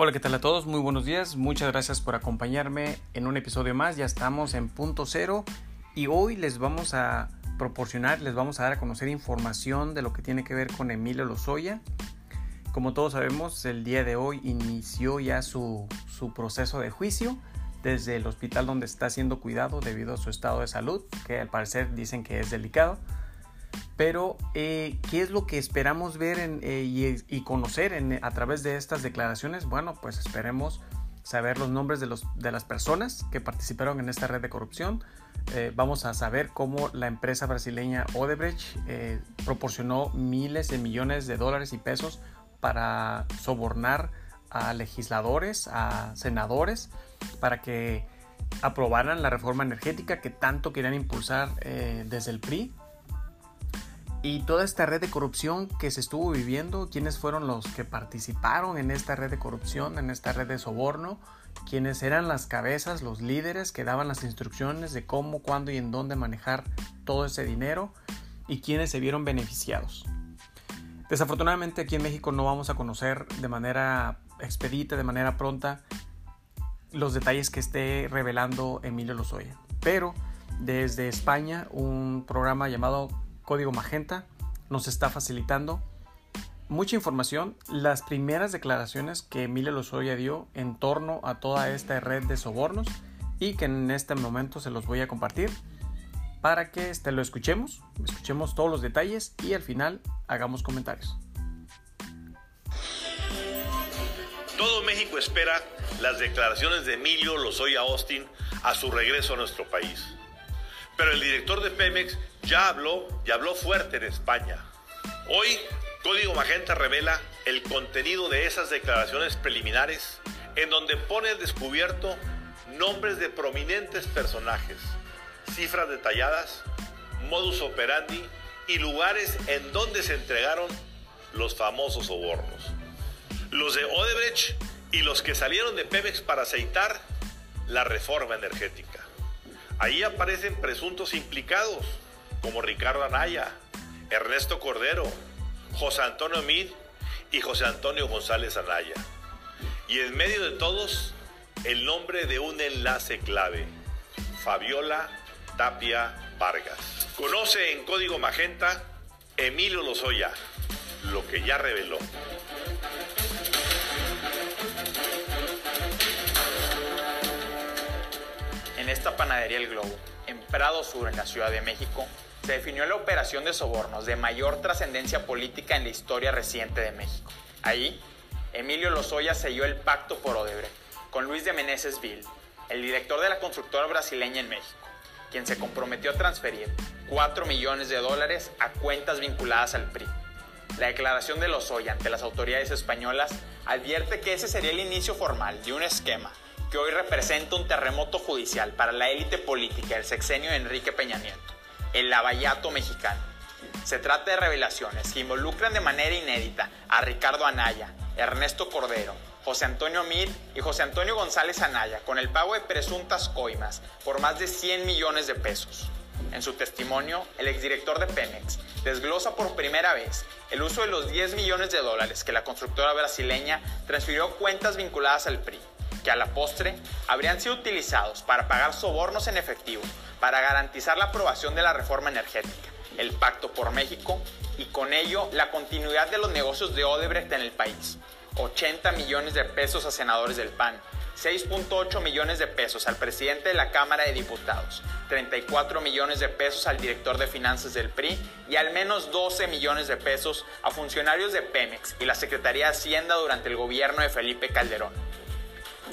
Hola, ¿qué tal a todos? Muy buenos días. Muchas gracias por acompañarme en un episodio más. Ya estamos en punto cero y hoy les vamos a proporcionar, les vamos a dar a conocer información de lo que tiene que ver con Emilio Lozoya. Como todos sabemos, el día de hoy inició ya su, su proceso de juicio desde el hospital donde está siendo cuidado debido a su estado de salud, que al parecer dicen que es delicado. Pero, eh, ¿qué es lo que esperamos ver eh, y, conocer a través de estas declaraciones? Bueno, pues esperemos saber los nombres de, las personas que participaron en esta red de corrupción. Eh, vamos a saber cómo la empresa brasileña Odebrecht proporcionó miles de millones de dólares y pesos para sobornar a legisladores, a senadores, para que aprobaran la reforma energética que tanto querían impulsar desde el PRI y toda esta red de corrupción que se estuvo viviendo, quiénes fueron los que participaron en esta red de corrupción, en esta red de soborno, quiénes eran las cabezas, los líderes que daban las instrucciones de cómo, cuándo y en dónde manejar todo ese dinero y quiénes se vieron beneficiados. Desafortunadamente aquí en México no vamos a conocer de manera expedita, de manera pronta, los detalles que esté revelando Emilio Lozoya. Pero desde España un programa llamado Código Magenta nos está facilitando mucha información, las primeras declaraciones que Emilio Lozoya dio en torno a toda esta red de sobornos y que en este momento se los voy a compartir para que este, lo escuchemos, escuchemos todos los detalles y al final hagamos comentarios. Todo México espera las declaraciones de Emilio Lozoya Austin a su regreso a nuestro país. Pero el director de Pemex ya habló y habló fuerte en España. Hoy, Código Magenta revela el contenido de esas declaraciones preliminares en donde pone descubierto nombres de prominentes personajes, cifras detalladas, modus operandi y lugares en donde se entregaron los famosos sobornos. Los de Odebrecht y los que salieron de Pemex para aceitar la reforma energética. Ahí aparecen presuntos implicados como Ricardo Anaya, Ernesto Cordero, José Antonio Mid y José Antonio González Anaya. Y en medio de todos, el nombre de un enlace clave, Fabiola Tapia Vargas. Conoce en Código Magenta Emilio Lozoya, lo que ya reveló. En esta panadería El Globo, en Prado Sur, en la Ciudad de México, se definió la operación de sobornos de mayor trascendencia política en la historia reciente de México. Ahí, Emilio Lozoya selló el pacto por Odebrecht con Luis de Meneses Vil, el director de la constructora brasileña en México, quien se comprometió a transferir 4 millones de dólares a cuentas vinculadas al PRI. La declaración de Lozoya ante las autoridades españolas advierte que ese sería el inicio formal de un esquema que hoy representa un terremoto judicial para la élite política del sexenio de Enrique Peña Nieto el lavallato mexicano. Se trata de revelaciones que involucran de manera inédita a Ricardo Anaya, Ernesto Cordero, José Antonio Mir y José Antonio González Anaya con el pago de presuntas coimas por más de 100 millones de pesos. En su testimonio, el exdirector de Pemex desglosa por primera vez el uso de los 10 millones de dólares que la constructora brasileña transfirió a cuentas vinculadas al PRI, que a la postre habrían sido utilizados para pagar sobornos en efectivo para garantizar la aprobación de la reforma energética, el Pacto por México y con ello la continuidad de los negocios de Odebrecht en el país. 80 millones de pesos a senadores del PAN, 6.8 millones de pesos al presidente de la Cámara de Diputados, 34 millones de pesos al director de finanzas del PRI y al menos 12 millones de pesos a funcionarios de Pemex y la Secretaría de Hacienda durante el gobierno de Felipe Calderón.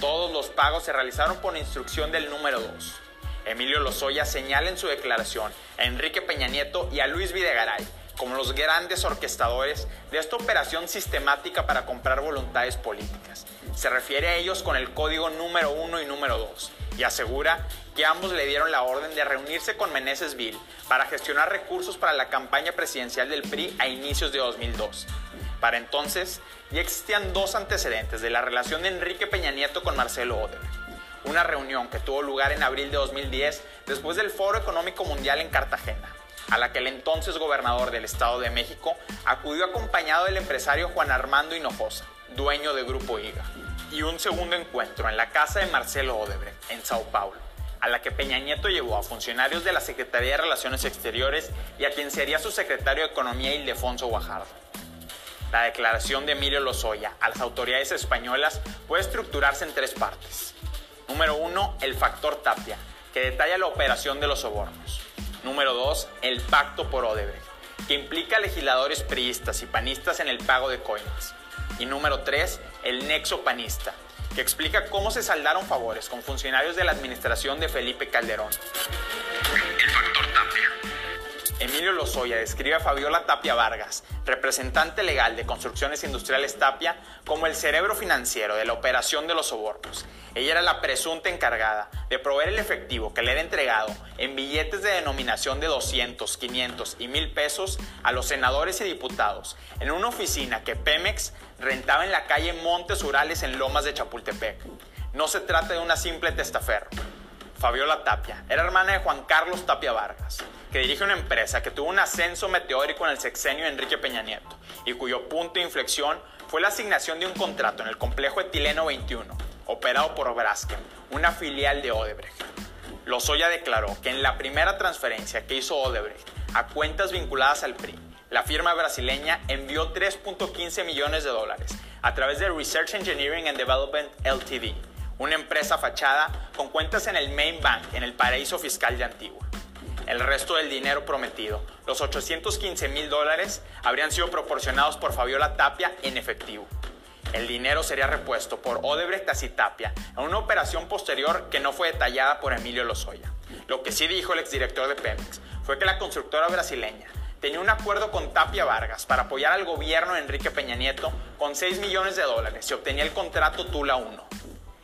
Todos los pagos se realizaron por instrucción del número 2. Emilio Lozoya señala en su declaración a Enrique Peña Nieto y a Luis Videgaray como los grandes orquestadores de esta operación sistemática para comprar voluntades políticas. Se refiere a ellos con el código número 1 y número 2 y asegura que ambos le dieron la orden de reunirse con Meneses Bill para gestionar recursos para la campaña presidencial del PRI a inicios de 2002. Para entonces, ya existían dos antecedentes de la relación de Enrique Peña Nieto con Marcelo Odebrecht una reunión que tuvo lugar en abril de 2010 después del Foro Económico Mundial en Cartagena, a la que el entonces gobernador del Estado de México acudió acompañado del empresario Juan Armando Hinojosa, dueño de Grupo IGA. y un segundo encuentro en la casa de Marcelo Odebrecht, en Sao Paulo, a la que Peña Nieto llevó a funcionarios de la Secretaría de Relaciones Exteriores y a quien sería su secretario de Economía Ildefonso Guajardo. La declaración de Emilio Lozoya a las autoridades españolas puede estructurarse en tres partes. Número uno, el factor Tapia, que detalla la operación de los sobornos. Número dos, el pacto por Odebrecht, que implica legisladores priistas y panistas en el pago de coimas. Y número tres, el nexo panista, que explica cómo se saldaron favores con funcionarios de la administración de Felipe Calderón. El factor Tapia. Emilio Lozoya describe a Fabiola Tapia Vargas, representante legal de Construcciones Industriales Tapia, como el cerebro financiero de la operación de los sobornos. Ella era la presunta encargada de proveer el efectivo que le era entregado en billetes de denominación de 200, 500 y 1000 pesos a los senadores y diputados en una oficina que Pemex rentaba en la calle Montes Urales en Lomas de Chapultepec. No se trata de una simple testaferro. Fabiola Tapia era hermana de Juan Carlos Tapia Vargas, que dirige una empresa que tuvo un ascenso meteórico en el sexenio de Enrique Peña Nieto y cuyo punto de inflexión fue la asignación de un contrato en el complejo etileno 21, operado por Braskem, una filial de Odebrecht. Lozoya declaró que en la primera transferencia que hizo Odebrecht a cuentas vinculadas al PRI, la firma brasileña envió 3.15 millones de dólares a través de Research Engineering and Development Ltd, una empresa fachada con cuentas en el Main Bank en el paraíso fiscal de Antigua. El resto del dinero prometido, los 815 mil dólares, habrían sido proporcionados por Fabiola Tapia en efectivo. El dinero sería repuesto por Odebrecht a Tapia en una operación posterior que no fue detallada por Emilio Lozoya. Lo que sí dijo el exdirector de Pemex fue que la constructora brasileña tenía un acuerdo con Tapia Vargas para apoyar al gobierno de Enrique Peña Nieto con 6 millones de dólares y obtenía el contrato Tula 1.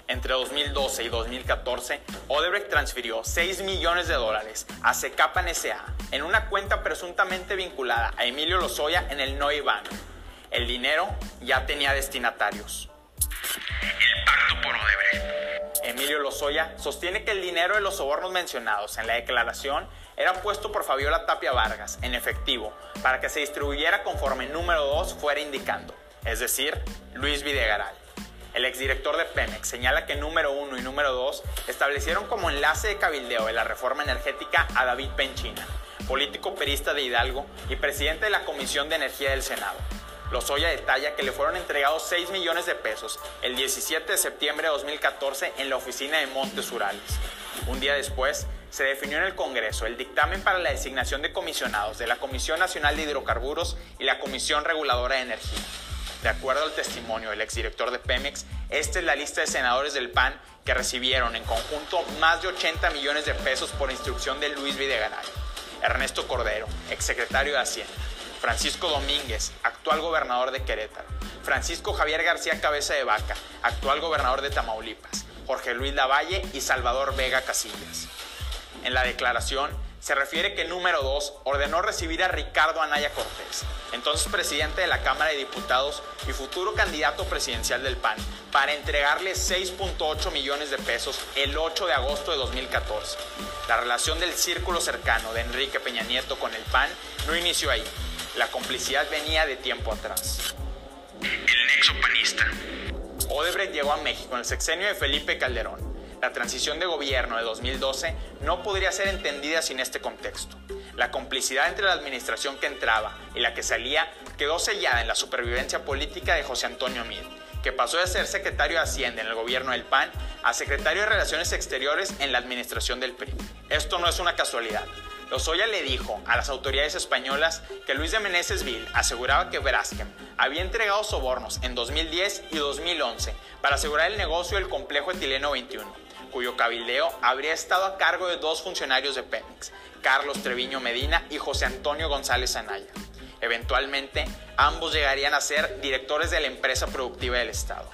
Entre 2012 y 2014, Odebrecht transfirió 6 millones de dólares a Secapan S.A. en una cuenta presuntamente vinculada a Emilio Lozoya en el Noi Bank. El dinero ya tenía destinatarios. El pacto por Odebrecht. Emilio Lozoya sostiene que el dinero de los sobornos mencionados en la declaración era puesto por Fabiola Tapia Vargas en efectivo para que se distribuyera conforme número 2 fuera indicando, es decir, Luis Videgaray. El exdirector de Pemex señala que número 1 y número 2 establecieron como enlace de cabildeo de la reforma energética a David Penchina, político perista de Hidalgo y presidente de la Comisión de Energía del Senado. Lozoya detalla que le fueron entregados 6 millones de pesos el 17 de septiembre de 2014 en la oficina de Montes Urales. Un día después, se definió en el Congreso el dictamen para la designación de comisionados de la Comisión Nacional de Hidrocarburos y la Comisión Reguladora de Energía. De acuerdo al testimonio del exdirector de Pemex, esta es la lista de senadores del PAN que recibieron en conjunto más de 80 millones de pesos por instrucción de Luis Videgaray. Ernesto Cordero, exsecretario de Hacienda. Francisco Domínguez, actual gobernador de Querétaro. Francisco Javier García Cabeza de Vaca, actual gobernador de Tamaulipas. Jorge Luis Lavalle y Salvador Vega Casillas. En la declaración, se refiere que número 2 ordenó recibir a Ricardo Anaya Cortés, entonces presidente de la Cámara de Diputados y futuro candidato presidencial del PAN, para entregarle 6.8 millones de pesos el 8 de agosto de 2014. La relación del círculo cercano de Enrique Peña Nieto con el PAN no inició ahí. La complicidad venía de tiempo atrás. El nexo panista. Odebrecht llegó a México en el sexenio de Felipe Calderón la transición de gobierno de 2012 no podría ser entendida sin este contexto. La complicidad entre la administración que entraba y la que salía quedó sellada en la supervivencia política de José Antonio Mid, que pasó de ser secretario de Hacienda en el gobierno del PAN a secretario de Relaciones Exteriores en la administración del PRI. Esto no es una casualidad. Lozoya le dijo a las autoridades españolas que Luis de Meneses Vil aseguraba que Braskem había entregado sobornos en 2010 y 2011 para asegurar el negocio del complejo etileno 21 cuyo cabildeo habría estado a cargo de dos funcionarios de Pemex, Carlos Treviño Medina y José Antonio González Anaya. Eventualmente, ambos llegarían a ser directores de la empresa productiva del Estado.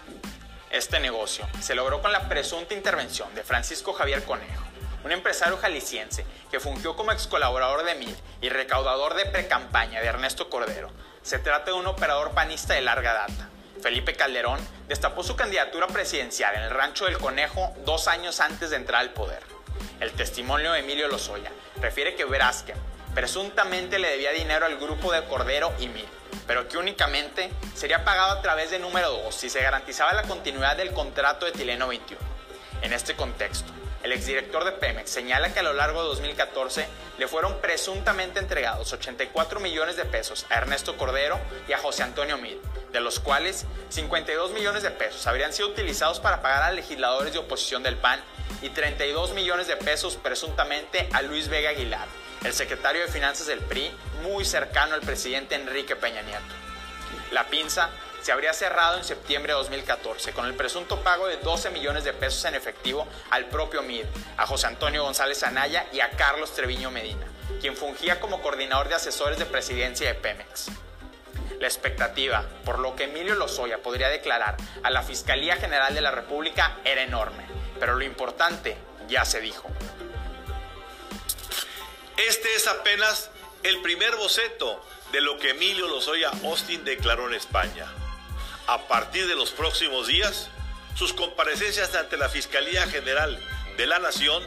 Este negocio se logró con la presunta intervención de Francisco Javier Conejo, un empresario jalisciense que fungió como ex colaborador de MIL y recaudador de precampaña de Ernesto Cordero. Se trata de un operador panista de larga data Felipe Calderón, destapó su candidatura presidencial en el Rancho del Conejo dos años antes de entrar al poder. El testimonio de Emilio Lozoya refiere que Braskem presuntamente le debía dinero al grupo de Cordero y Mil, pero que únicamente sería pagado a través de número 2 si se garantizaba la continuidad del contrato de Tileno 21. En este contexto, el exdirector de Pemex señala que a lo largo de 2014 le fueron presuntamente entregados 84 millones de pesos a Ernesto Cordero y a José Antonio Mid, de los cuales 52 millones de pesos habrían sido utilizados para pagar a legisladores de oposición del PAN y 32 millones de pesos presuntamente a Luis Vega Aguilar, el secretario de Finanzas del PRI, muy cercano al presidente Enrique Peña Nieto. La pinza se habría cerrado en septiembre de 2014 con el presunto pago de 12 millones de pesos en efectivo al propio MID, a José Antonio González Anaya y a Carlos Treviño Medina, quien fungía como coordinador de asesores de presidencia de Pemex. La expectativa por lo que Emilio Lozoya podría declarar a la Fiscalía General de la República era enorme, pero lo importante ya se dijo. Este es apenas el primer boceto de lo que Emilio Lozoya Austin declaró en España. A partir de los próximos días, sus comparecencias ante la Fiscalía General de la Nación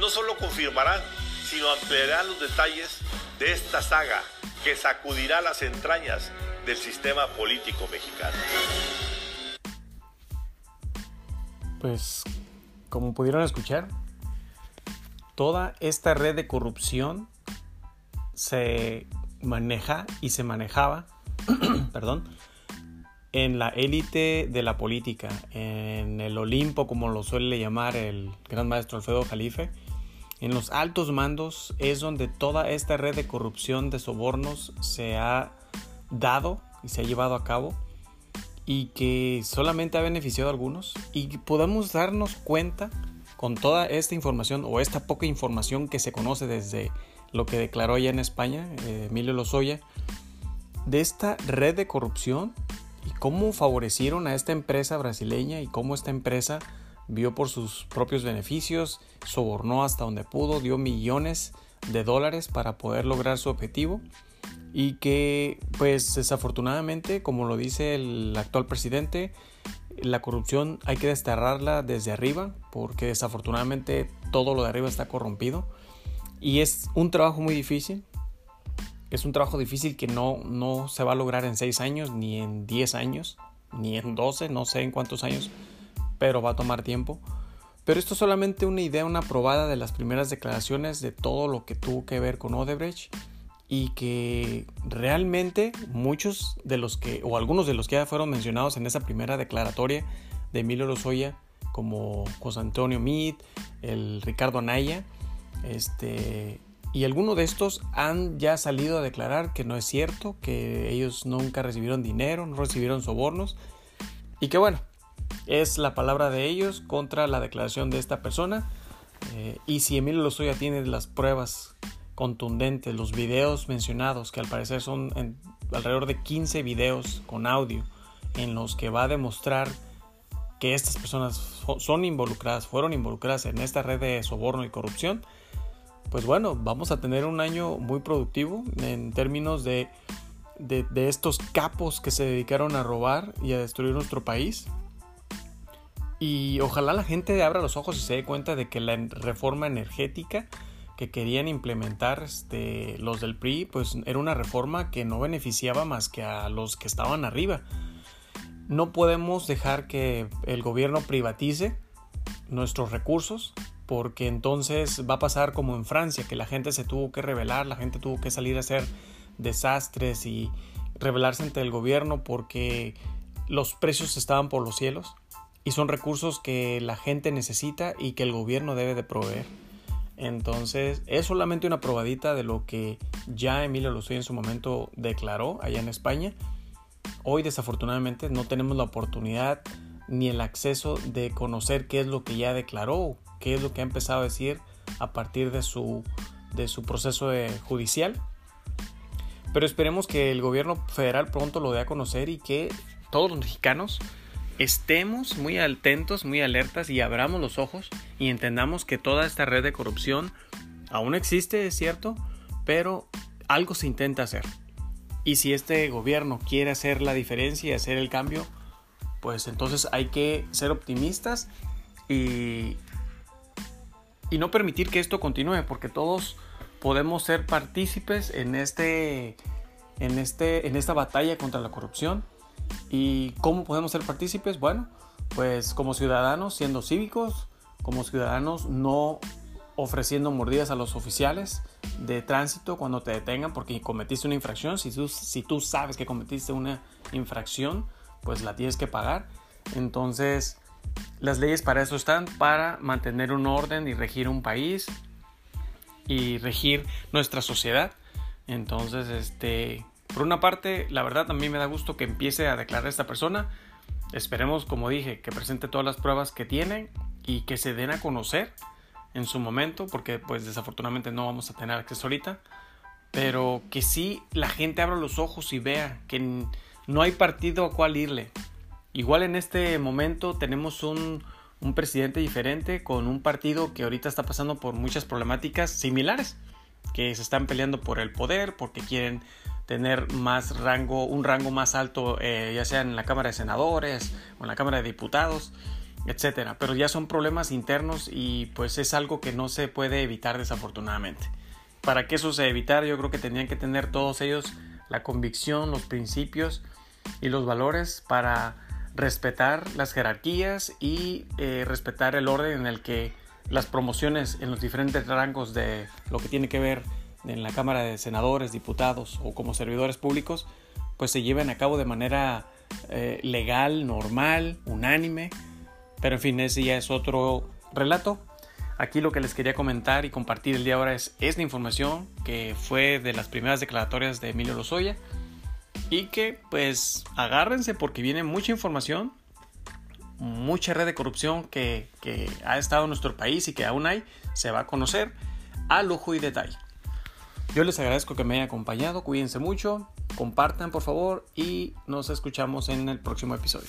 no solo confirmarán, sino ampliarán los detalles de esta saga que sacudirá las entrañas del sistema político mexicano. Pues, como pudieron escuchar, toda esta red de corrupción se maneja y se manejaba, perdón, en la élite de la política, en el Olimpo, como lo suele llamar el gran maestro Alfredo Jalife, en los altos mandos es donde toda esta red de corrupción, de sobornos se ha dado y se ha llevado a cabo y que solamente ha beneficiado a algunos. Y podemos darnos cuenta con toda esta información o esta poca información que se conoce desde lo que declaró ya en España eh, Emilio Lozoya de esta red de corrupción y cómo favorecieron a esta empresa brasileña y cómo esta empresa vio por sus propios beneficios, sobornó hasta donde pudo, dio millones de dólares para poder lograr su objetivo y que pues desafortunadamente, como lo dice el actual presidente, la corrupción hay que desterrarla desde arriba porque desafortunadamente todo lo de arriba está corrompido y es un trabajo muy difícil es un trabajo difícil que no, no se va a lograr en 6 años, ni en 10 años, ni en 12, no sé en cuántos años, pero va a tomar tiempo. Pero esto es solamente una idea, una probada de las primeras declaraciones de todo lo que tuvo que ver con Odebrecht y que realmente muchos de los que, o algunos de los que ya fueron mencionados en esa primera declaratoria de Emilio Lozoya, como José Antonio Meade, el Ricardo Anaya, este, y algunos de estos han ya salido a declarar que no es cierto, que ellos nunca recibieron dinero, no recibieron sobornos. Y que bueno, es la palabra de ellos contra la declaración de esta persona. Eh, y si Emilio Lozoya tiene las pruebas contundentes, los videos mencionados, que al parecer son alrededor de 15 videos con audio, en los que va a demostrar que estas personas son involucradas, fueron involucradas en esta red de soborno y corrupción, pues bueno, vamos a tener un año muy productivo en términos de, de, estos capos que se dedicaron a robar y a destruir nuestro país. Y ojalá la gente abra los ojos y se dé cuenta de que la reforma energética que querían implementar este, los del PRI, pues era una reforma que no beneficiaba más que a los que estaban arriba. No podemos dejar que el gobierno privatice nuestros recursos porque entonces va a pasar como en Francia, que la gente se tuvo que rebelar, la gente tuvo que salir a hacer desastres y rebelarse ante el gobierno porque los precios estaban por los cielos y son recursos que la gente necesita y que el gobierno debe de proveer. Entonces es solamente una probadita de lo que ya Emilio Lozoya en su momento declaró allá en España. Hoy desafortunadamente no tenemos la oportunidad ni el acceso de conocer qué es lo que ya declaró qué es lo que ha empezado a decir a partir de su, de su proceso judicial. Pero esperemos que el gobierno federal pronto lo dé a conocer y que todos los mexicanos estemos muy atentos, muy alertas y abramos los ojos y entendamos que toda esta red de corrupción aún existe, es cierto, pero algo se intenta hacer. Y si este gobierno quiere hacer la diferencia y hacer el cambio, pues entonces hay que ser optimistas y, y no permitir que esto continúe, porque todos podemos ser partícipes en este, en, este, en esta batalla contra la corrupción. ¿Y cómo podemos ser partícipes? Bueno, pues como ciudadanos siendo cívicos, como ciudadanos no ofreciendo mordidas a los oficiales de tránsito cuando te detengan porque cometiste una infracción. Si tú, si tú sabes que cometiste una infracción, pues la tienes que pagar. Entonces, las leyes para eso están, para mantener un orden y regir un país y regir nuestra sociedad. Entonces, este, por una parte, la verdad también me da gusto que empiece a declarar esta persona. Esperemos, como dije, que presente todas las pruebas que tiene y que se den a conocer en su momento, porque pues desafortunadamente no vamos a tener acceso ahorita, pero que sí la gente abra los ojos y vea que no hay partido a cuál irle. Igual en este momento tenemos un, un presidente diferente con un partido que ahorita está pasando por muchas problemáticas similares, que se están peleando por el poder, porque quieren tener más rango, un rango más alto, eh, ya sea en la Cámara de Senadores o en la Cámara de Diputados, etcétera. Pero ya son problemas internos y pues es algo que no se puede evitar desafortunadamente. Para que eso se evitara, yo creo que tenían que tener todos ellos la convicción, los principios y los valores para respetar las jerarquías y eh, respetar el orden en el que las promociones en los diferentes rangos de lo que tiene que ver en la Cámara de Senadores, Diputados o como servidores públicos, pues se lleven a cabo de manera eh, legal, normal, unánime. Pero en fin, ese ya es otro relato. Aquí lo que les quería comentar y compartir el día ahora es esta información que fue de las primeras declaratorias de Emilio Lozoya y que pues agárrense porque viene mucha información, mucha red de corrupción que, que ha estado en nuestro país y que aún hay, se va a conocer a lujo y detalle. Yo les agradezco que me hayan acompañado, cuídense mucho, compartan por favor y nos escuchamos en el próximo episodio.